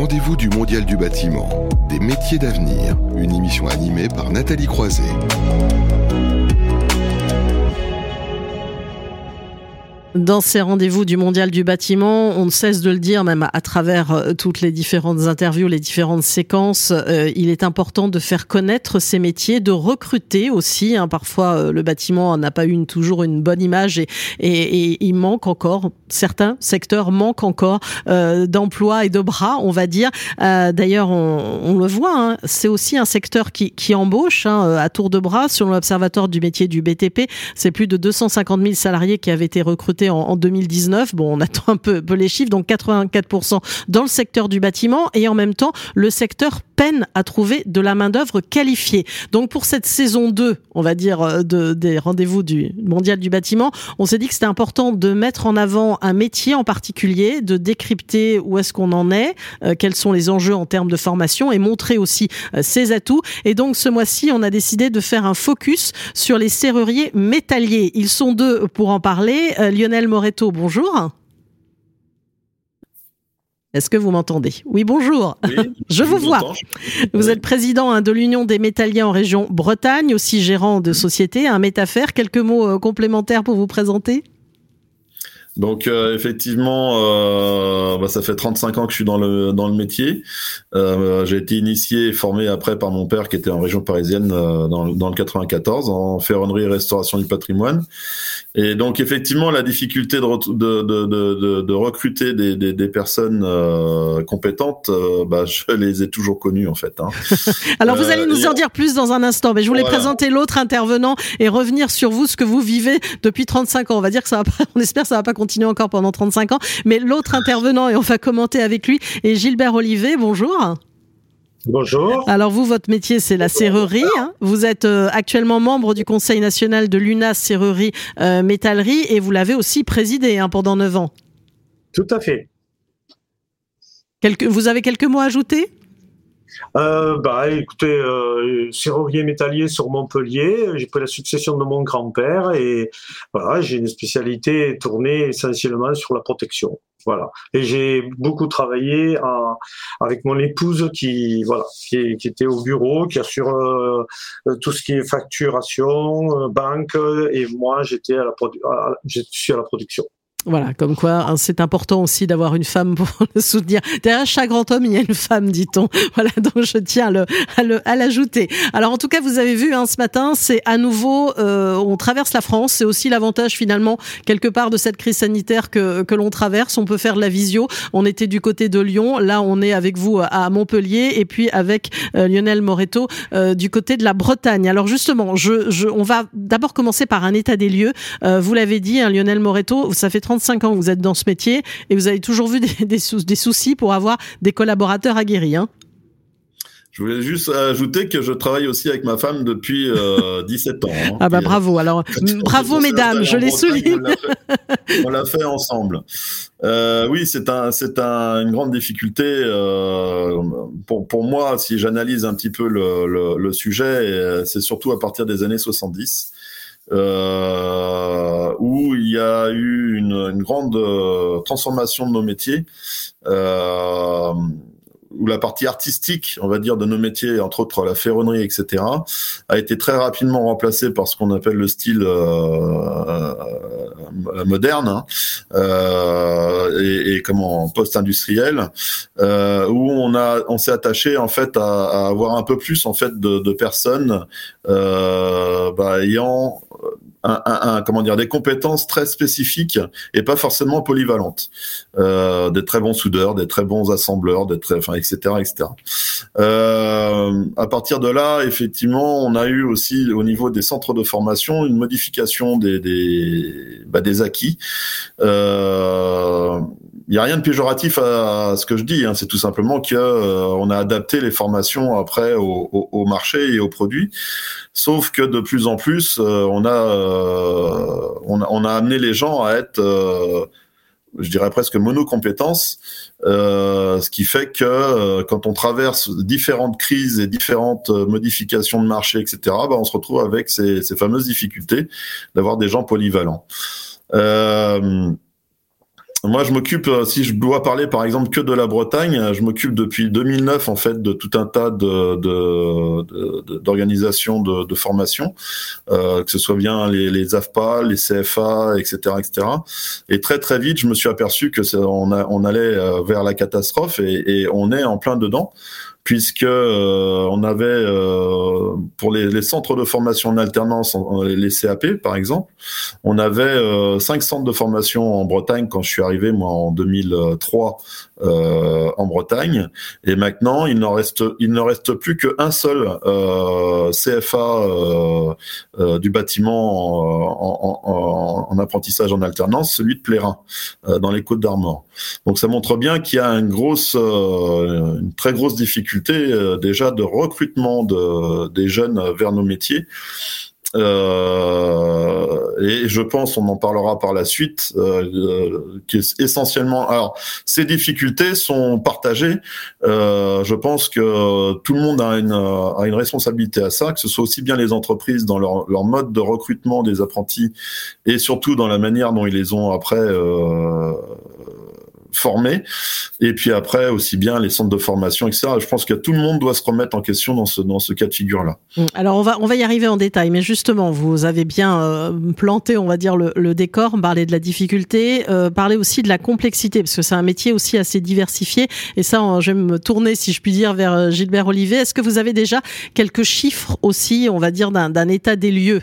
rendez-vous du Mondial du bâtiment, des métiers d'avenir, une émission animée par Nathalie Croiset. Dans ces rendez-vous du Mondial du bâtiment, on ne cesse de le dire, même à, travers euh, toutes les différentes interviews, les différentes séquences, euh, il est important de faire connaître ces métiers, de recruter aussi. Hein. Parfois, euh, le bâtiment n'a pas eu toujours une bonne image et, et, il manque encore, certains secteurs manquent encore d'emplois et de bras, on va dire. D'ailleurs, on, le voit, hein, c'est aussi un secteur qui, qui embauche hein, à tour de bras. Selon l'Observatoire du métier du BTP, c'est plus de 250 000 salariés qui avaient été recrutés en, 2019. Bon, on attend un peu, les chiffres, donc 84% dans le secteur du bâtiment et en même temps, le secteur peine à trouver de la main-d'œuvre qualifiée. Donc pour cette saison 2, on va dire, euh, de, des rendez-vous du mondial du bâtiment, on s'est dit que c'était important de mettre en avant un métier en particulier, de décrypter où est-ce qu'on en est, euh, quels sont les enjeux en termes de formation et montrer aussi euh, ses atouts. Et donc ce mois-ci, on a décidé de faire un focus sur les serruriers métalliers. Ils sont deux pour en parler. Lionel Moreto, bonjour. Est-ce que vous m'entendez? Oui, bonjour. je vous, vois. Vous êtes président hein, de l'Union des métalliers en région Bretagne, aussi gérant de société, un métaphère. Quelques mots euh, complémentaires pour vous présenter? Donc euh, effectivement, euh, bah, ça fait 35 ans que je suis dans le dans le métier. Euh, j'ai été initié et formé après par mon père qui était en région parisienne dans, dans le 94 en ferronnerie et restauration du patrimoine. Et donc effectivement, la difficulté de, de, de, de, de recruter des, des, des personnes compétentes, bah, je les ai toujours connues en fait. Hein. Alors vous allez nous en dire plus dans un instant, mais je voulais présenter l'autre intervenant et revenir sur vous, ce que vous vivez depuis 35 ans. On va dire que ça va pas, on espère que ça va pas continuer encore pendant 35 ans. Mais l'autre intervenant, et on va commenter avec lui, est Gilbert Olivet. Bonjour. Bonjour. Alors vous, votre métier, c'est la serrurerie. Hein. Vous êtes euh, actuellement membre du Conseil national de l'UNAS Serrurerie euh, Métallerie et vous l'avez aussi présidé hein, pendant 9 ans. Tout à fait. Vous avez quelques mots à ajouter? Euh, bah, écoutez, euh, serrurier métallier sur Montpellier. J'ai pris la succession de mon grand-père et voilà, j'ai une spécialité tournée essentiellement sur la protection. Voilà. Et j'ai beaucoup travaillé avec mon épouse qui, voilà, qui, qui, était au bureau, qui assure euh, tout ce qui est facturation, euh, banque, et moi j'étais à la, je suis à la production. Voilà, comme quoi hein, c'est important aussi d'avoir une femme pour le soutenir. Derrière chaque grand homme, il y a une femme, dit-on. Voilà, donc je tiens à, le, à l'ajouter. Alors en tout cas, vous avez vu hein, ce matin, c'est à nouveau, euh, on traverse la France. C'est aussi l'avantage finalement quelque part de cette crise sanitaire que, que l'on traverse. On peut faire de la visio. On était du côté de Lyon, là on est avec vous à Montpellier et puis avec euh, Lionel Moreto euh, du côté de la Bretagne. Alors justement, je, je on va d'abord commencer par un état des lieux. vous l'avez dit, hein, Lionel Moreto, ça fait 35 ans que vous êtes dans ce métier et vous avez toujours vu des, des, soucis pour avoir des collaborateurs aguerris. Hein je voulais juste ajouter que je travaille aussi avec ma femme depuis 17 euh, ans. Hein. ah bah bravo. Alors bravo mesdames, je les souligne. On l'a fait, ensemble. Euh, oui, c'est un, c'est un, une grande difficulté euh, pour, pour moi si j'analyse un petit peu le, le, le sujet. C'est surtout à partir des années 70 euh, où il y a eu une, une grande euh, transformation de nos métiers. Euh, où la partie artistique, on va dire, de nos métiers, entre autres la ferronnerie, etc., a été très rapidement remplacée par ce qu'on appelle le style euh, euh moderne hein, euh, et, et, comment post-industriel, euh, où on a, on s'est attaché en fait à, à, avoir un peu plus en fait de, de personnes euh, bah, ayant un, un, comment dire des compétences très spécifiques et pas forcément polyvalentes. Euh, des très bons soudeurs, des très bons assembleurs, des très, enfin, etc., etc. Euh, à partir de là, effectivement, on a eu aussi au niveau des centres de formation une modification des des, bah, des acquis. Euh, il n'y a rien de péjoratif à, ce que je dis. Hein. C'est tout simplement qu'on euh, a adapté les formations après au, au, au, marché et aux produits. Sauf que de plus en plus, euh, on, a, euh, on, a, on, a, amené les gens à être, je dirais presque monocompétences, ce qui fait que quand on traverse différentes crises et différentes modifications de marché, etc., bah, on se retrouve avec ces, ces fameuses difficultés d'avoir des gens polyvalents. Euh, moi, je m'occupe, euh, si je dois parler par exemple que de la Bretagne, euh, je m'occupe depuis 2009 en fait de tout un tas de d'organisations de, de, de, formation, euh, que ce soit bien les, les, AFPA, les CFA, etc., etc. Et très très vite, je me suis aperçu que on, a, on allait euh, vers la catastrophe et, et on est en plein dedans puisque euh, on avait euh, pour les, centres de formation en alternance, les CAP par exemple, on avait euh, cinq centres de formation en Bretagne quand je suis arrivé moi en 2003 euh, en Bretagne, et maintenant il n'en reste il ne reste plus qu'un seul euh, CFA du bâtiment en, en, en, apprentissage en alternance, celui de Plérin dans les Côtes d'Armor. Donc ça montre bien qu'il y a une grosse une très grosse difficulté euh, déjà de recrutement de, des jeunes vers nos métiers. Euh, et je pense, on en parlera par la suite, euh, essentiellement. Alors, ces difficultés sont partagées. Euh, je pense que tout le monde a une, a une responsabilité à ça, que ce soit aussi bien les entreprises dans leur, leur mode de recrutement des apprentis et surtout dans la manière dont ils les ont après euh, formés. Et puis après, aussi bien les centres de formation, etc. Je pense que tout le monde doit se remettre en question dans ce, dans ce cas de figure-là. Mmh. Alors, on va, on va y arriver en détail. Mais justement, vous avez bien euh, planté, on va dire, le, le décor, parler de la difficulté, euh, parler aussi de la complexité, parce que c'est un métier aussi assez diversifié. Et ça, je vais me tourner, si je puis dire, vers euh, Gilbert Olivier. Est-ce que vous avez déjà quelques chiffres aussi, on va dire, d'un état des lieux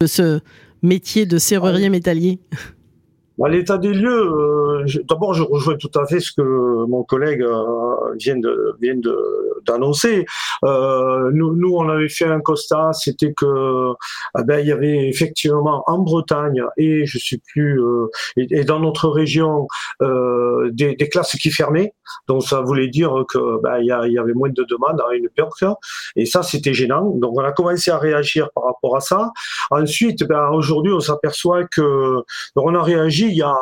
de ce métier de serrurier métallier? Bah, l'état des lieux, euh, d'abord, je rejoins tout à fait ce que mon collègue euh, vient de vient d'annoncer. Euh, nous, nous, on avait fait un constat, c'était que ah ben, il y avait effectivement en Bretagne et je sais plus et, dans notre région des, des, classes qui fermaient. Donc ça voulait dire que ben, il y, y, avait moins de demandes à une époque et ça c'était gênant. Donc on a commencé à réagir par rapport à ça. Ensuite, ben, aujourd'hui, on s'aperçoit que on a réagi il y a,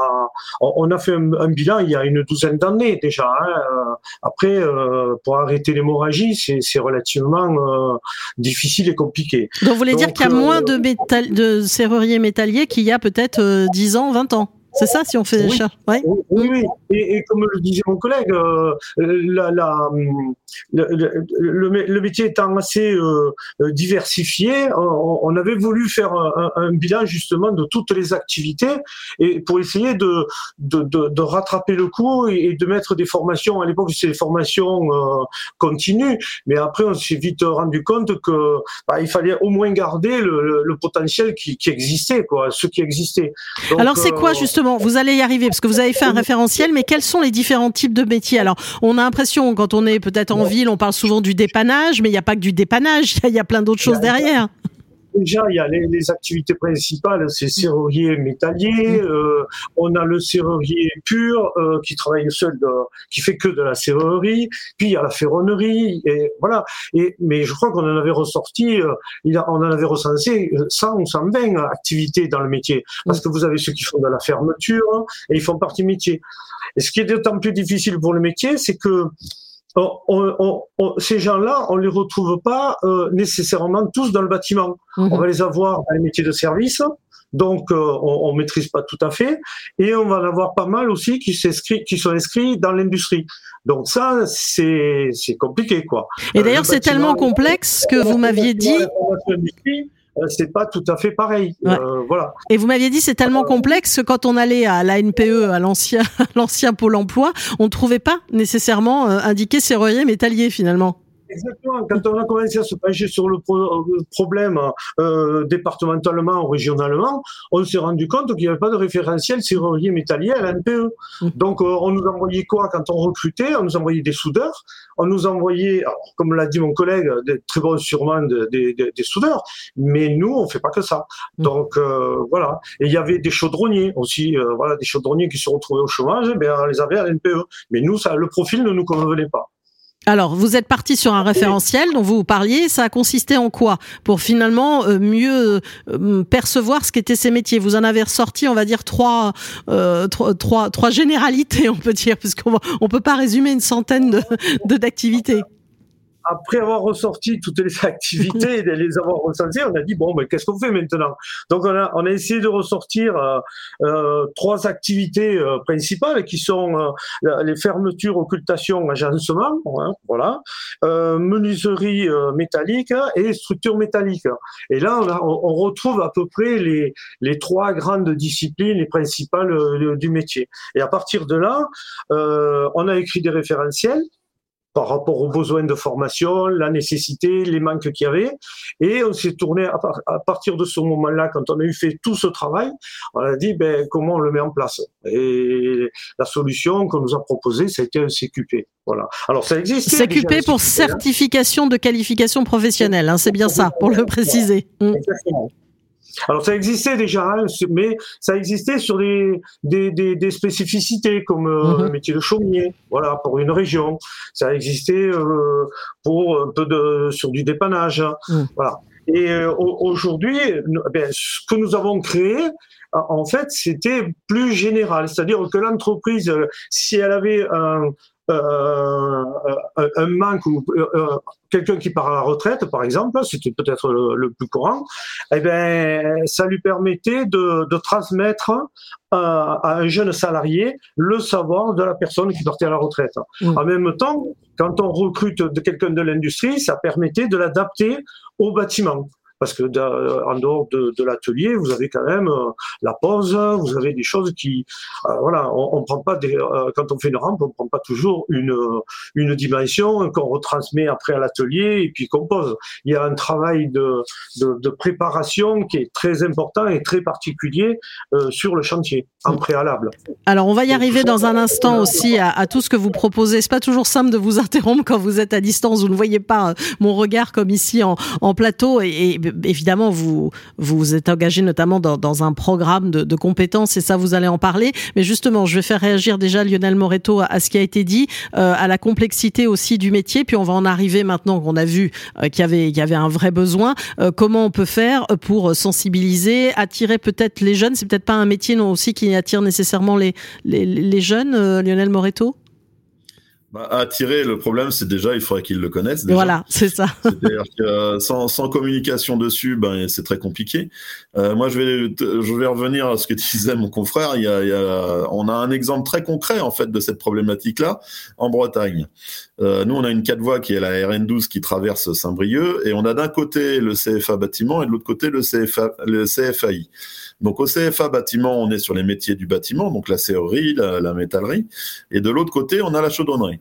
on a fait un, bilan il y a une douzaine d'années déjà. Hein. Après, euh, pour arrêter l'hémorragie, c'est relativement euh, difficile et compliqué. Donc, vous voulez dire qu'il y a moins de, euh, métal, de serruriers métalliers qu'il y a peut-être 10 ans, 20 ans? C'est ça, si on fait des oui, ouais. oui, oui, Et, et, comme le disait mon collègue, euh, la, la, le, le, le, métier étant assez euh, diversifié, on, on, avait voulu faire un, un, bilan justement de toutes les activités et pour essayer de, de, de, de rattraper le coup et, de mettre des formations. À l'époque, c'était des formations euh, continues, mais après, on s'est vite rendu compte que bah, il fallait au moins garder le, le potentiel qui, qui, existait, quoi, ce qui existait. Donc, Alors, c'est quoi justement vous allez y arriver parce que vous avez fait un référentiel, mais quels sont les différents types de métiers? Alors, on a l'impression, quand on est peut-être en ville, on parle souvent du dépannage, mais il n'y a pas que du dépannage, il y a plein d'autres choses derrière déjà, il y a les, les activités principales, c'est serrurier métallier. Mm. Euh, on a le serrurier pur euh, qui travaille seul, de, qui fait que de la serrurerie. Puis il y a la ferronnerie. Et voilà. Et mais je crois qu'on en avait ressorti, euh, il a, on en avait recensé 100 ou 120 activités dans le métier. Parce que vous avez ceux qui font de la fermeture et ils font partie métier. Et ce qui est d'autant plus difficile pour le métier, c'est que on, on, ces gens-là, on les retrouve pas euh, nécessairement tous dans le bâtiment. Mhm. On va les avoir dans les métiers de service, donc euh, on, on maîtrise pas tout à fait, et on va en avoir pas mal aussi qui qui sont inscrits dans l'industrie. Donc ça, c'est c'est compliqué quoi. Et d'ailleurs, c'est tellement complexe que vous m'aviez dit euh, c'est pas tout à fait pareil. Euh, voilà. Et vous m'aviez dit c'est tellement complexe que quand on allait à l'ANPE, à l'ancien l'ancien pôle emploi, on ne trouvait pas nécessairement euh, indiqué serrurier métallier finalement. Exactement. Quand on a commencé à se pencher sur le, problème euh, départementalement ou régionalement, on s'est rendu compte qu'il n'y avait pas de référentiel serrurier métallier à l'NPE. Mmh. Donc, euh, on nous envoyait quoi quand on recrutait? On nous envoyait des soudeurs. On nous envoyait, alors, comme l'a dit mon collègue, des très bons sûrement des, des, des, soudeurs. Mais nous, on fait pas que ça. Mmh. Donc, euh, voilà. Et il y avait des chaudronniers aussi. Euh, voilà, des chaudronniers qui se retrouvaient au chômage. Eh bien, on les avait à l'NPE. Mais nous, ça, le profil ne nous convenait pas. Alors, vous êtes parti sur un référentiel dont vous parliez. Ça a consisté en quoi? Pour finalement euh, mieux euh, percevoir ce qu'étaient ces métiers. Vous en avez ressorti, on va dire, trois, euh, trois, trois, généralités, on peut dire, puisqu'on on peut pas résumer une centaine de d'activités. Après avoir ressorti toutes les activités et les avoir recensées, on a dit bon, mais qu'est-ce qu'on fait maintenant? Donc on a, on a essayé de ressortir euh, euh trois activités euh, principales qui sont euh, les fermetures, occultations, agencement, hein, voilà, menuiserie métallique et structure métallique. Et là, on, a, on, retrouve à peu près les, les trois grandes disciplines, les principales du métier. Et à partir de là, on a écrit des référentiels par rapport aux besoins de formation, la nécessité, les manques qu'il y avait. Et on s'est tourné à, partir de ce moment-là, quand on a eu fait tout ce travail, on a dit ben, comment on le met en place. Et la solution qu'on nous a proposée, c'était un CQP. Voilà. Alors ça existe. CQP pour certification de qualification professionnelle, hein, c'est bien ça, pour le préciser. Exactement. Alors ça existait déjà, hein, mais ça existait sur des, des, des, des spécificités comme euh, mhm. le métier de chaumier, voilà, pour une région. Ça existait euh, pour un peu de sur du dépannage, mhm. voilà. Et euh, aujourd'hui, ben, ce que nous avons créé, en fait, c'était plus général, c'est-à-dire que l'entreprise, si elle avait un, euh, un manque ou euh, euh, quelqu'un qui part à la retraite, par exemple, c'était peut-être le, plus courant, eh ben, ça lui permettait de, de transmettre à, à, un jeune salarié le savoir de la personne qui partait à la retraite. Mmh. En même temps, quand on recrute de quelqu'un de l'industrie, ça permettait de l'adapter au bâtiment parce que en dehors de, de l'atelier, vous avez quand même euh, la pause, vous avez des choses qui, euh, voilà, on, on, prend pas des, euh, quand on fait une rampe, on prend pas toujours une une dimension qu'on retransmet après à l'atelier et puis qu'on pose. Il y a un travail de, de, de préparation qui est très important et très particulier sur le chantier en préalable. Alors on va y arriver dans un instant aussi à, à tout ce que vous proposez. C'est pas toujours simple de vous interrompre quand vous êtes à distance. Vous ne voyez pas mon regard comme ici en, en plateau et, et évidemment, vous vous êtes engagé notamment dans, un programme de, compétences et ça, vous allez en parler. Mais justement, je vais faire réagir déjà Lionel Moreto à, ce qui a été dit, euh, à la complexité aussi du métier. Puis on va en arriver maintenant qu'on a vu euh, qu'il y avait il y avait un vrai besoin. Euh, comment on peut faire pour sensibiliser, attirer peut-être les jeunes? C'est peut-être pas un métier non aussi qui attire nécessairement les les, les jeunes, Lionel Moreto bah, attirer, le problème, c'est déjà, il faudrait qu'ils le connaissent. Déjà. Voilà, c'est ça. C'est-à-dire que euh, sans, sans, communication dessus, ben, c'est très compliqué. Euh, moi, je vais, je vais revenir à ce que disait mon confrère. Il y, a, il y a, on a un exemple très concret, en fait, de cette problématique-là en Bretagne. Euh, nous, on a une quatre voies qui est la RN12 qui traverse Saint-Brieuc et on a d'un côté le CFA bâtiment et de l'autre côté le, CFA, le CFAI. Donc au CFA bâtiment, on est sur les métiers du bâtiment, donc la serrerie, la, la métallerie, et de l'autre côté, on a la chaudronnerie.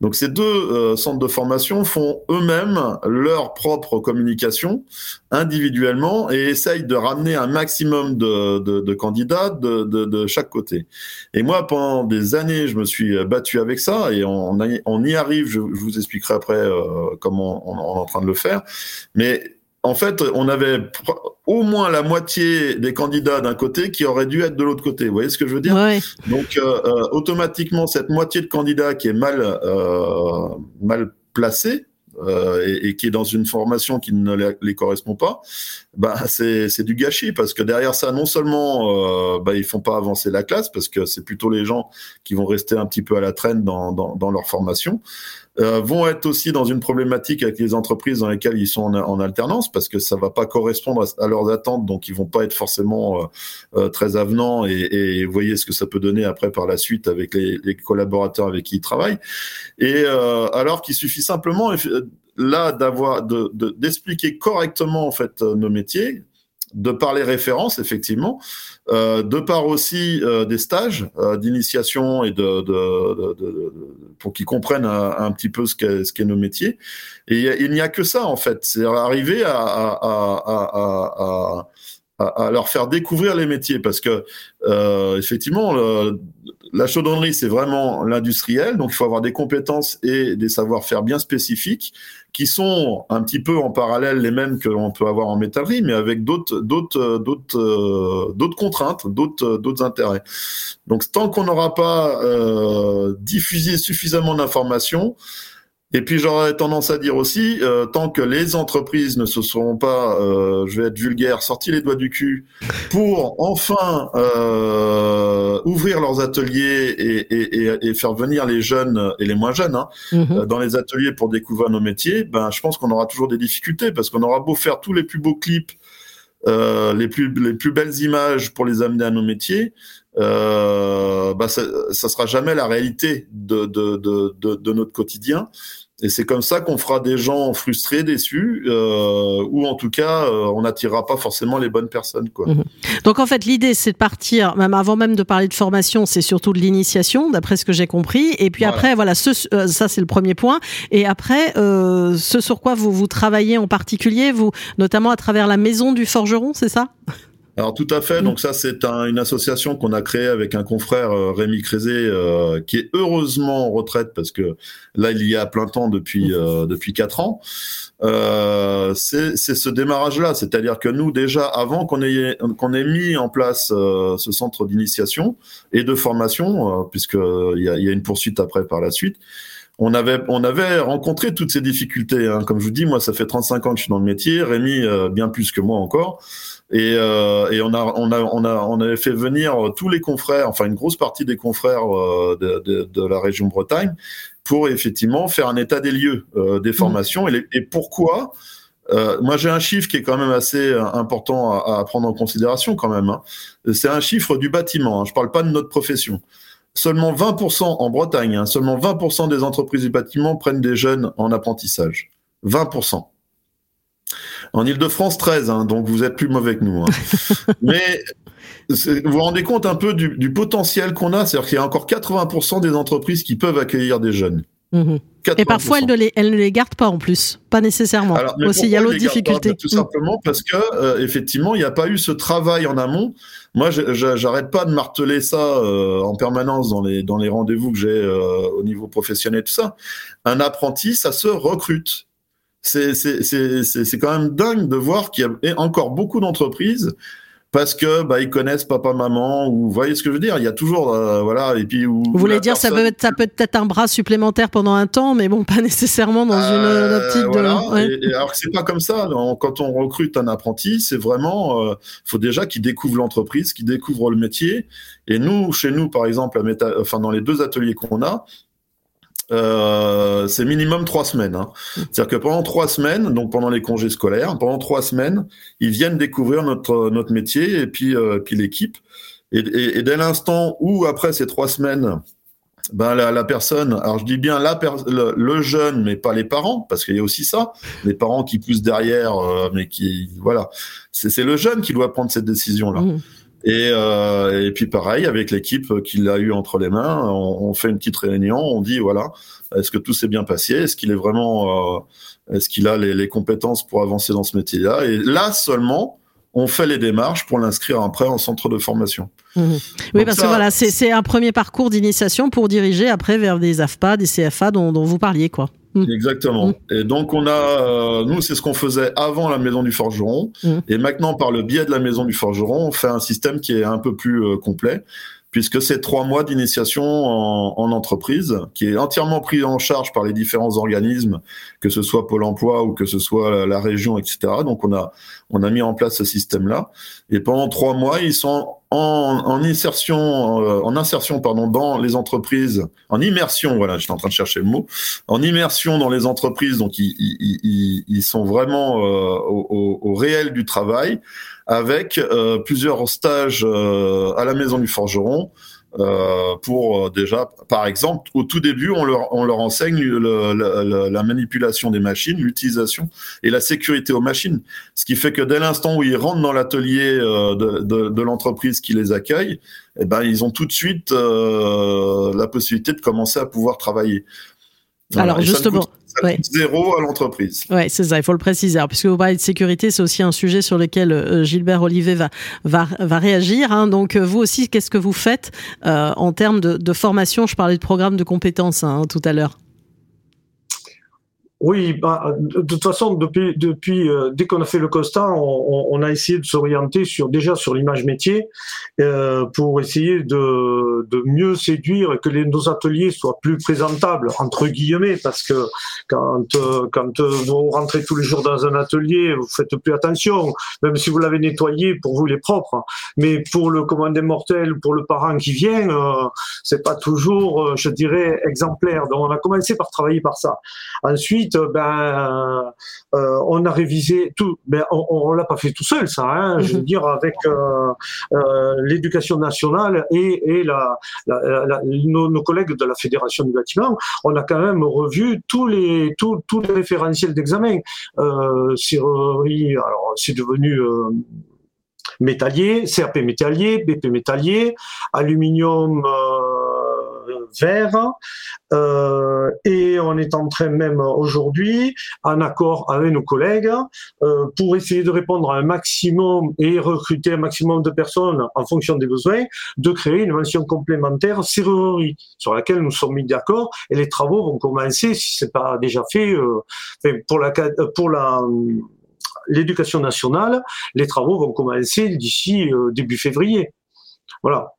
Donc ces deux euh, centres de formation font eux-mêmes leur propre communication individuellement et essayent de ramener un maximum de, de, de candidats de, de, chaque côté. Et moi, pendant des années, je me suis battu avec ça et on, on y arrive. Je, vous expliquerai après euh, comment on, on est en train de le faire. Mais en fait, on avait au moins la moitié des candidats d'un côté qui auraient dû être de l'autre côté. Vous voyez ce que je veux dire Donc, euh, euh, automatiquement, cette moitié de candidats qui est mal euh, mal placée, euh, et, et, qui est dans une formation qui ne les, correspond pas, bah c'est du gâchis parce que derrière ça, non seulement bah, ils font pas avancer la classe parce que c'est plutôt les gens qui vont rester un petit peu à la traîne dans, dans, dans leur formation, euh, vont être aussi dans une problématique avec les entreprises dans lesquelles ils sont en, alternance parce que ça va pas correspondre à, leurs attentes, donc ils vont pas être forcément euh, euh, très avenants et, et, voyez ce que ça peut donner après par la suite avec les, les collaborateurs avec qui ils travaillent. Et euh, alors qu'il suffit simplement là d'avoir d'expliquer de, correctement en fait nos métiers de par les références, effectivement, euh, de par aussi euh, des stages euh, d'initiation et de, de, de, pour qu'ils comprennent un, petit peu ce qu'est ce qu'est nos métiers. Et il n'y a que ça en fait, c'est arriver à, à, à, à, leur faire découvrir les métiers. Parce que effectivement la chaudronnerie c'est vraiment l'industriel. Donc il faut avoir des compétences et des savoir-faire bien spécifiques qui sont un petit peu en parallèle les mêmes que l'on peut avoir en métallerie mais avec d'autres d'autres d'autres euh, d'autres contraintes d'autres d'autres intérêts. Donc tant qu'on n'aura pas euh, diffusé suffisamment d'informations et puis j'aurais tendance à dire aussi, euh, tant que les entreprises ne se seront pas, euh, je vais être vulgaire, sorti les doigts du cul pour enfin euh, ouvrir leurs ateliers et, et, et, faire venir les jeunes et les moins jeunes hein, mhm. dans les ateliers pour découvrir nos métiers, ben je pense qu'on aura toujours des difficultés parce qu'on aura beau faire tous les plus beaux clips, les plus les plus belles images pour les amener à nos métiers, euh, bah ça, ça sera jamais la réalité de, de, de, de, notre quotidien. Et c'est comme ça qu'on fera des gens frustrés, déçus, euh, ou en tout cas, euh, on n'attirera pas forcément les bonnes personnes. Quoi. Mhm. Donc en fait, l'idée, c'est de partir, même avant même de parler de formation, c'est surtout de l'initiation, d'après ce que j'ai compris. Et puis après, voilà, ce, euh, ça c'est le premier point. Et après, euh, ce sur quoi vous vous travaillez en particulier, vous, notamment à travers la maison du forgeron, c'est ça? Alors tout à fait. Mm. Donc ça, c'est une association qu'on a créée avec un confrère euh, Rémi Crézé, euh, qui est heureusement en retraite parce que là, il y a plein temps depuis mm. euh, depuis quatre ans. c'est ce démarrage-là, c'est-à-dire que nous déjà, avant qu'on ait qu'on ait mis en place ce centre d'initiation et de formation, puisque il y a, y a, une poursuite après par la suite on avait on avait rencontré toutes ces difficultés. Hein. Comme je vous dis, moi, ça fait 35 ans que je suis dans le métier. Rémi, bien plus que moi encore. Et, euh, et on a on a on a on avait fait venir tous les confrères, enfin une grosse partie des confrères euh, de, de, de, la région Bretagne, pour effectivement faire un état des lieux euh, des mmh. formations et, et pourquoi. Euh, moi, j'ai un chiffre qui est quand même assez important à, à prendre en considération quand même. Hein. C'est un chiffre du bâtiment. Hein. Je parle pas de notre profession. Seulement 20% en Bretagne, hein, seulement 20% des entreprises du bâtiment prennent des jeunes en apprentissage. 20%. En Ile-de-France, 13, hein, donc vous êtes plus mauvais que nous. Hein. Mais vous vous rendez compte un peu du, potentiel qu'on a, c'est-à-dire qu'il y a encore 80% des entreprises qui peuvent accueillir des jeunes. Mhm. Et parfois, elles ne, les, elles ne les gardent pas en plus, pas nécessairement. Alors, Aussi, il y a l'autre difficulté. tout simplement parce que euh, effectivement, il n'y a pas eu ce travail en amont. Moi, j'arrête pas de marteler ça euh, en permanence dans les dans les rendez-vous que j'ai euh, au niveau professionnel, tout ça. Un apprenti, ça se recrute c'est quand même dingue de voir qu'il y a encore beaucoup d'entreprises parce que bah ils connaissent papa maman ou vous voyez ce que je veux dire il y a toujours euh, voilà et puis vous voulez dire ça peut être, ça peut être un bras supplémentaire pendant un temps mais bon pas nécessairement dans une euh, optique de alors que c'est pas comme ça quand on recrute un apprenti c'est vraiment euh, faut déjà qu'il découvre l'entreprise qu'il découvre le métier et nous chez nous par exemple à enfin dans les deux ateliers qu'on a euh, c'est minimum trois semaines. Hein. C'est-à-dire que pendant trois semaines, donc pendant les congés scolaires, pendant trois semaines, ils viennent découvrir notre notre métier et puis euh, puis l'équipe. Et, et, dès l'instant où après ces trois semaines, ben la, la, personne, alors je dis bien la le, jeune, mais pas les parents, parce qu'il y a aussi ça, les parents qui poussent derrière, euh, mais qui voilà, c'est le jeune qui doit prendre cette décision là. Mmh. Et, euh, et puis pareil, avec l'équipe qu'il a eu entre les mains, on, on, fait une petite réunion, on dit voilà, est-ce que tout s'est bien passé? Est-ce qu'il est vraiment, euh, est-ce qu'il a les, les, compétences pour avancer dans ce métier-là? Et là seulement, on fait les démarches pour l'inscrire après en centre de formation. Mmh. Oui, parce que voilà, c'est un premier parcours d'initiation pour diriger après vers des AFPA, des CFA dont, dont vous parliez, quoi. Mm. Exactement. Mm. Et donc on a, euh, nous c'est ce qu'on faisait avant la maison du forgeron, mm. et maintenant par le biais de la maison du forgeron, on fait un système qui est un peu plus euh, complet puisque c'est trois mois d'initiation en, en, entreprise, qui est entièrement pris en charge par les différents organismes, que ce soit Pôle Emploi ou que ce soit la, région, etc. Donc on a on a mis en place ce système-là, et pendant trois mois ils sont en, en insertion euh, en insertion pardon dans les entreprises, en immersion, voilà, j'étais en train de chercher le mot, en immersion dans les entreprises, donc ils, ils, ils sont vraiment euh, au, au, au réel du travail avec euh, plusieurs stages euh, à la maison du forgeron. Euh, pour déjà, par exemple, au tout début, on leur, on leur enseigne le, la manipulation des machines, l'utilisation et la sécurité aux machines. Ce qui fait que dès l'instant où ils rentrent dans l'atelier de, de, de l'entreprise qui les accueille, eh ben, ils ont tout de suite la possibilité de commencer à pouvoir travailler. Alors justement, zéro à l'entreprise. Ouais, c'est ça, il faut le préciser. Alors, puisque vous parlez de sécurité, c'est aussi un sujet sur lequel euh, Gilbert Olivet va va, va réagir. Hein. Donc euh, vous aussi, qu'est-ce que vous faites euh, en termes de, de, formation? Je parlais de programme de compétences hein, tout à l'heure. Oui, bah, de toute façon, depuis, depuis euh, dès qu'on a fait le constat, on, on a essayé de s'orienter sur déjà sur l'image métier euh, pour essayer de, de mieux séduire et que les, nos ateliers soient plus présentables entre guillemets, parce que quand euh, quand euh, vous rentrez tous les jours dans un atelier, vous faites plus attention, même si vous l'avez nettoyé, pour vous il est propre, mais pour le commandant mortel, pour le parent qui vient, euh, c'est pas toujours, je dirais, exemplaire. Donc on a commencé par travailler par ça. Ensuite ben, euh, on a révisé tout. Ben, on, l'a pas fait tout seul, ça. Hein, Je veux mhm. dire, avec euh, euh, l'éducation nationale et, la, nos, collègues de la fédération du bâtiment, on a quand même revu tous les tous, tous les référentiels d'examen. alors c'est devenu métallier, CRP métallier, BP métallier, aluminium vert. Euh, et on est en train même aujourd'hui, en accord avec nos collègues, euh, pour essayer de répondre à un maximum et recruter un maximum de personnes en fonction des besoins, de créer une mention complémentaire serrurerie sur laquelle nous sommes mis d'accord et les travaux vont commencer si c'est pas déjà fait euh, pour la pour la l'éducation nationale, les travaux vont commencer d'ici début février. Voilà.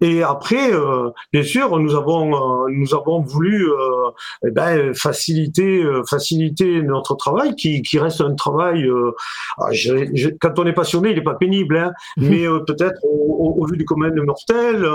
Et après, euh, bien sûr, nous avons euh, nous avons voulu euh, eh ben, faciliter faciliter notre travail, qui, qui reste un travail. Ah, quand on est passionné, il n'est pas pénible, hein, mais peut-être au, vu du commun de mortel,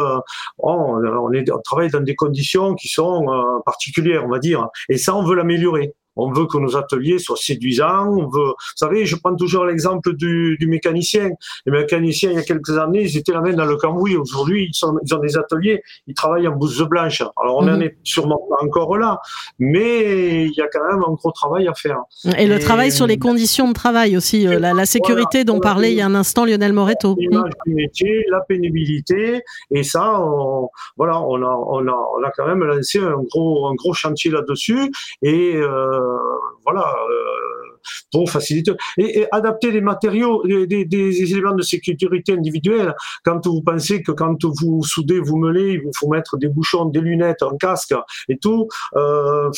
on, on, est, on travaille dans des conditions qui sont particulières, on va dire, et ça, on veut l'améliorer on veut que nos ateliers soient séduisants, on veut, vous savez, je prends toujours l'exemple du, du, mécanicien. Les mécaniciens, il y a quelques années, ils étaient la main dans le cambouis. Aujourd'hui, ils, sont, ils ont des ateliers, ils travaillent en bouse blanche. Alors, on n'en mhm. est sûrement pas encore là, mais il y a quand même un gros travail à faire. Et, le travail sur les conditions de travail aussi, euh, la, sécurité dont parlait il y a un instant Lionel Moretto. L'image du métier, la pénibilité, et ça, on, voilà, on a, on a, on a quand même lancé un gros, un gros chantier là-dessus, et euh, voilà euh, pour faciliter et, adapter les matériaux, des, éléments de sécurité individuelle. Quand vous pensez que quand vous soudez, vous meulez, il vous faut mettre des bouchons, des lunettes, un casque et tout. Euh,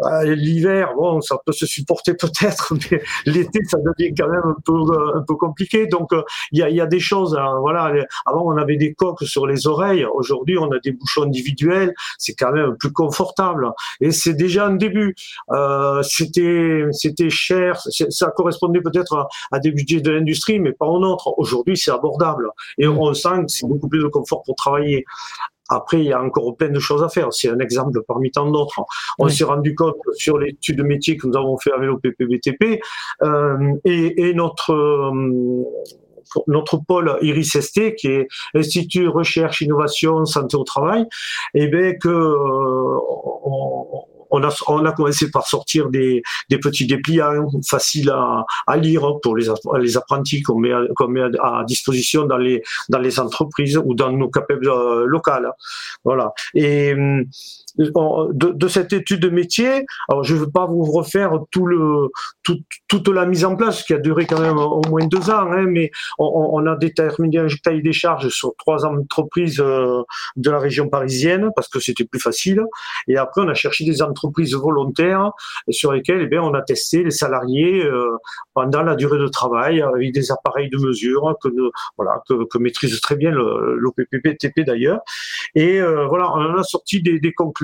euh, l'hiver, bon, ça peut se supporter peut-être, mais l'été, ça devient quand même un peu, euh, un peu compliqué. Donc, euh, il y, a, y, a, des choses. Hein, voilà, avant on avait des coques sur les oreilles. Aujourd'hui, on a des bouchons individuels. C'est quand même plus confortable. Et c'est déjà un début. Euh, c'était, cher. Ça correspondait peut-être à, des budgets de l'industrie, mais pas au nôtre. Aujourd'hui, c'est abordable. Et on sent que c'est beaucoup plus de confort pour travailler. Après, il y a encore plein de choses à faire. C'est un exemple parmi tant d'autres. On s'est rendu compte sur l'étude de métier que nous avons fait avec l'OPPBTP euh, et, et, notre euh, notre pôle IRIS-ST, qui est Institut Recherche, Innovation, Santé au Travail, et eh bien que euh, on, on a, on a commencé par sortir des, des petits dépliants faciles à, à lire pour les, apprentis qu'on met, qu'on met à disposition dans les, dans les entreprises ou dans nos capables euh, locales. Voilà. Et hum, de, de, cette étude de métier, alors je ne veux pas vous refaire tout le, tout, toute la mise en place qui a duré quand même au moins deux ans, hein, mais on, on, a déterminé un cahier des charges sur trois entreprises euh, de la région parisienne parce que c'était plus facile. Et après, on a cherché des entreprises volontaires sur lesquelles eh bien, on a testé les salariés euh, pendant la durée de travail avec des appareils de mesure que, voilà, que, que maîtrise très bien l'OPPTP d'ailleurs. Et euh, voilà, on a sorti des, des conclusions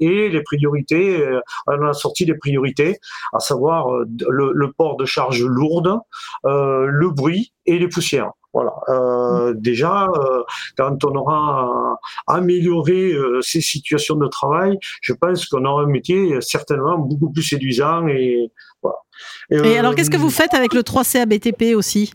et les priorités, euh, on a sorti les priorités, à savoir euh, le, port de charges lourdes, euh, le bruit et les poussières. Voilà. Mm. déjà, quand on aura amélioré ces situations de travail, je pense qu'on aura un métier certainement beaucoup plus séduisant et voilà. Et, alors, qu'est-ce que vous faites avec le 3CA BTP aussi?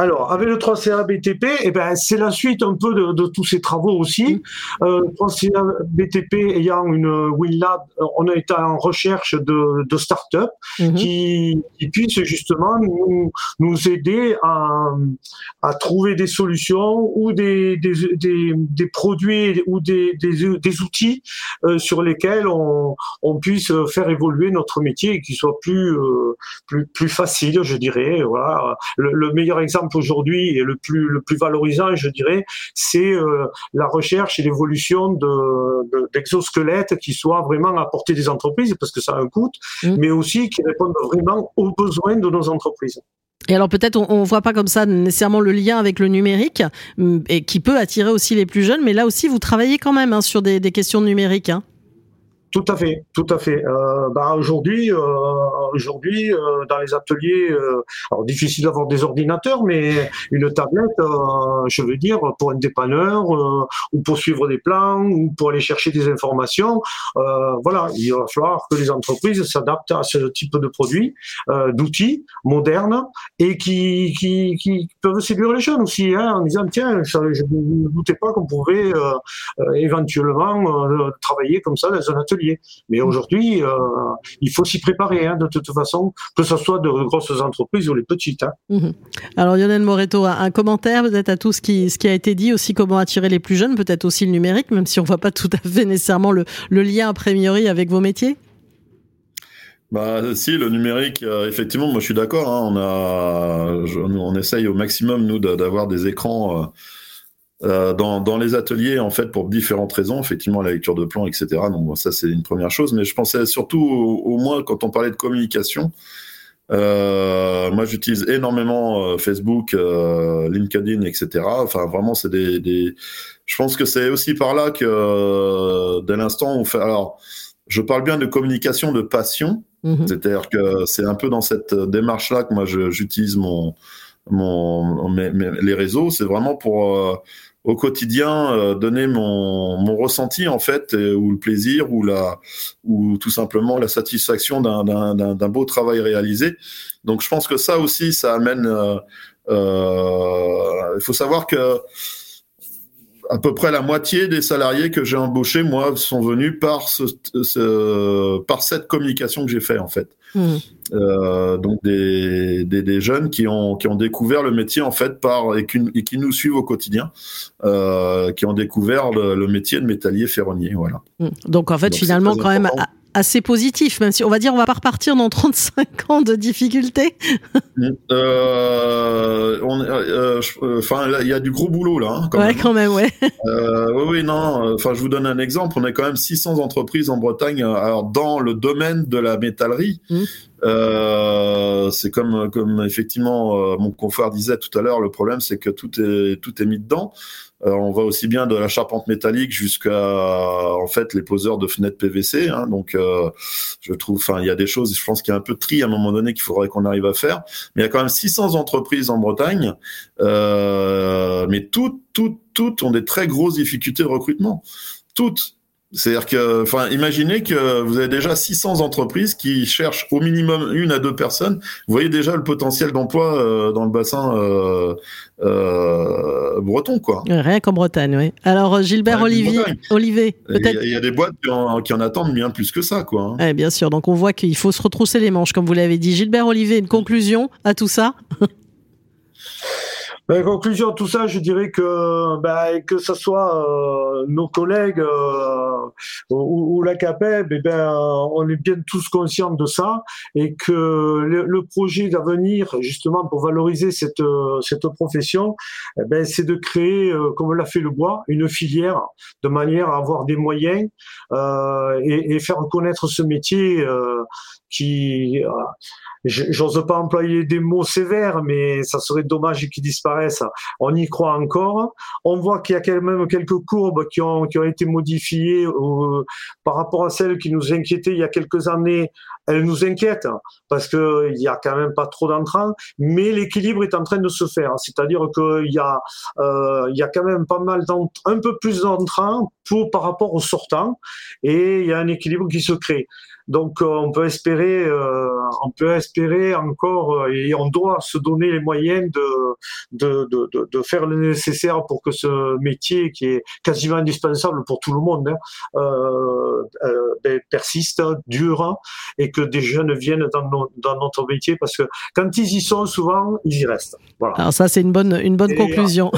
Alors, avec le 3CA BTP, eh ben, c'est la suite un peu de, de tous ces travaux aussi. Mm. Euh, 3CA BTP ayant une WinLab, on a été en recherche de, de start-up mm-hmm. qui, qui puissent justement nous, nous aider à, à trouver des solutions ou des, des, des, des produits ou des, outils euh, sur lesquels on, on puisse faire évoluer notre métier et qui soit plus, euh, plus, plus facile, je dirais. Voilà. Le, le meilleur exemple exemple aujourd'hui et le plus le plus valorisant, je dirais, c'est la recherche et l'évolution de, d'exosquelettes qui soient vraiment à portée des entreprises parce que ça a un coût, mmh. mais aussi qui répondent vraiment aux besoins de nos entreprises. Et alors peut-être on ne voit pas comme ça nécessairement le lien avec le numérique et qui peut attirer aussi les plus jeunes, mais là aussi vous travaillez quand même hein, sur des, questions numériques. Hein. Tout à fait, tout à fait. Euh, bah aujourd'hui, euh, aujourd'hui, euh, dans les ateliers, alors difficile d'avoir des ordinateurs, mais une tablette, je veux dire, pour un dépanneur ou pour suivre des plans ou pour aller chercher des informations, voilà, il va falloir que les entreprises s'adaptent à ce type de produits, d'outils modernes et qui, qui, peuvent séduire les jeunes aussi, hein, en disant tiens, je ne doutais pas qu'on pouvait éventuellement travailler comme ça dans un atelier. Mais aujourd'hui, euh, il faut s'y préparer hein, de toute façon, que ce soit de grosses entreprises ou les petites. Hein. Mhm. Alors Lionel Moreto, un commentaire peut-être à tout ce qui, ce qui a été dit, aussi comment attirer les plus jeunes, peut-être aussi le numérique, même si on ne voit pas tout à fait nécessairement le, lien a priori avec vos métiers bah si le numérique, euh, effectivement, moi je suis d'accord. Hein, on a, on essaye au maximum nous d'avoir des écrans euh, euh, dans, dans, les ateliers, en fait, pour différentes raisons, effectivement, la lecture de plans, etc. Donc, ça, c'est une première chose. Mais je pensais surtout, au, moins, quand on parlait de communication, euh, moi, j'utilise énormément euh, Facebook, euh, LinkedIn, etc. Enfin, vraiment, c'est des, des, Je pense que c'est aussi par là que, dès l'instant où on fait... Alors, je parle bien de communication de passion, mm-hmm. c'est-à-dire que c'est un peu dans cette démarche-là que moi, j'utilise mon... Mon, mes, les réseaux, c'est vraiment pour au quotidien euh, donner mon, mon ressenti en fait ou le plaisir ou la ou tout simplement la satisfaction d'un beau travail réalisé donc je pense que ça aussi ça amène euh, euh, il faut savoir que à peu près la moitié des salariés que j'ai embauchés, moi, sont venus par ce, ce par cette communication que j'ai fait en fait. Hmm. Euh, donc des, des, des, jeunes qui ont qui ont découvert le métier en fait par et qui, et qui nous suivent au quotidien, euh, qui ont découvert le, le, métier de métallier ferronnier, voilà. Hmm. Donc en fait finalement quand même assez positif, même si on va dire on va pas repartir dans 35 ans de difficultés. euh, on, euh, euh, enfin, il y a du gros boulot là. Hein, quand ouais, même. quand même, ouais. Euh, oui, oui, non. Enfin, je vous donne un exemple. On a quand même 600 entreprises en Bretagne. Alors, dans le domaine de la métallerie, mmh. Euh, c'est comme comme effectivement mon confrère disait tout à l'heure, le problème c'est que tout est tout est mis dedans. Euh, on va aussi bien de la charpente métallique jusqu'à en fait les poseurs de fenêtres PVC. Hein, donc euh, je trouve, enfin il y a des choses, je pense qu'il y a un peu de tri à un moment donné qu'il faudrait qu'on arrive à faire. Mais il y a quand même 600 entreprises en Bretagne, euh, mais toutes toutes toutes ont des très grosses difficultés de recrutement. Toutes. C'est-à-dire que, enfin, imaginez que vous avez déjà 600 entreprises qui cherchent au minimum une à deux personnes. Vous voyez déjà le potentiel d'emploi euh, dans le bassin euh, euh, breton, quoi. Rien qu'en Bretagne, oui. Alors, Gilbert Olivier, Olivier, peut-être? Il y, a des boîtes qui en, qui en, attendent bien plus que ça, quoi. Hein. bien sûr. Donc, on voit qu'il faut se retrousser les manches, comme vous l'avez dit. Gilbert Olivier, une conclusion à tout ça? En conclusion, tout ça, je dirais que ben, que ce soit euh, nos collègues euh, ou, ou, la CAPEB, eh ben, on est bien tous conscients de ça et que le, projet d'avenir, justement, pour valoriser cette cette profession, eh ben, c'est de créer, euh, comme l'a fait le bois, une filière de manière à avoir des moyens et, et, faire connaître ce métier qui j'ose pas employer des mots sévères, mais ça serait dommage qu'ils disparaissent. On y croit encore. On voit qu'il y a quand même quelques courbes qui ont, qui ont été modifiées euh, par rapport à celles qui nous inquiétaient il y a quelques années. Elles nous inquiètent parce que il y a quand même pas trop d'entrants, mais l'équilibre est en train de se faire. C'est-à-dire qu'il y a, euh, il y a quand même pas mal un peu plus d'entrants par rapport aux sortants, et il y a un équilibre qui se crée. Donc euh, on peut espérer, euh, on peut espérer encore euh, et on doit se donner les moyens de, de, de, de, faire le nécessaire pour que ce métier qui est quasiment indispensable pour tout le monde hein, euh, ben, persiste, dure, et que des jeunes viennent dans, dans, notre métier parce que quand ils y sont, souvent, ils y restent. Voilà. Alors ça, c'est une bonne, une bonne conclusion.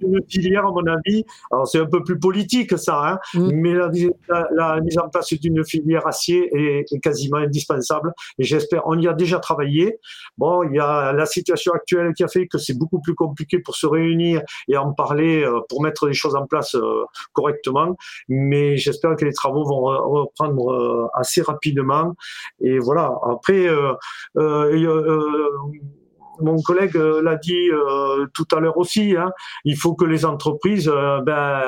une filière, à mon avis, alors c'est un peu plus politique ça, hein, mm. mais la, la, mise en place d'une filière acier est, quasiment indispensable. Et j'espère, on y a déjà travaillé. Bon, il y a la situation actuelle qui a fait que c'est beaucoup plus compliqué pour se réunir et en parler euh, pour mettre les choses en place euh, correctement. Mais j'espère que les travaux vont reprendre euh, assez rapidement. Et voilà. Après, mon collègue l'a dit tout à l'heure aussi, hein, il faut que les entreprises ben,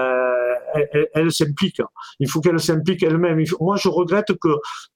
elle, s'implique. Il faut qu'elle s'implique elle-même. Moi, je regrette que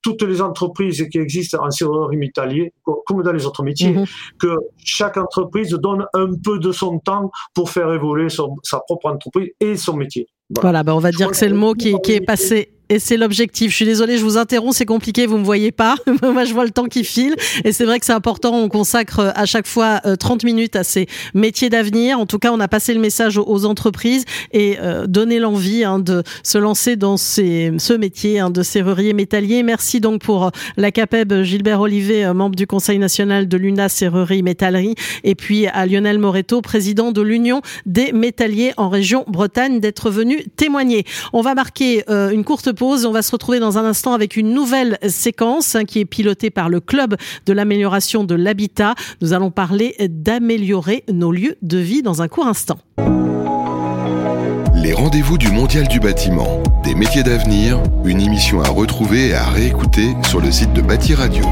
toutes les entreprises qui existent en serrurerie métallier, comme dans les autres métiers, mhm. que chaque entreprise donne un peu de son temps pour faire évoluer sa propre entreprise et son métier. Voilà, ben on va dire que c'est le mot qui, qui est passé et c'est l'objectif. Je suis désolée, je vous interromps, c'est compliqué, vous me voyez pas. Moi, je vois le temps qui file et c'est vrai que c'est important. On consacre euh, à chaque fois 30 euh, minutes à ces métiers d'avenir. En tout cas, on a passé le message aux entreprises et euh, donné l'envie hein, de se lancer dans ces, ce métier hein, de serrurier métallier. Merci donc pour la CAPEB Gilbert Olivet, membre du Conseil national de l'UNA Serrurerie Métallerie, et puis à Lionel Moreto, président de l'Union des métalliers en région Bretagne, d'être venu témoigner. On va marquer une courte on va se retrouver dans un instant avec une nouvelle séquence hein, qui est pilotée par le Club de l'amélioration de l'habitat. Nous allons parler d'améliorer nos lieux de vie dans un court instant. Les rendez-vous du Mondial du bâtiment, des métiers d'avenir, une émission à retrouver et à réécouter sur le site de Bâti Radio.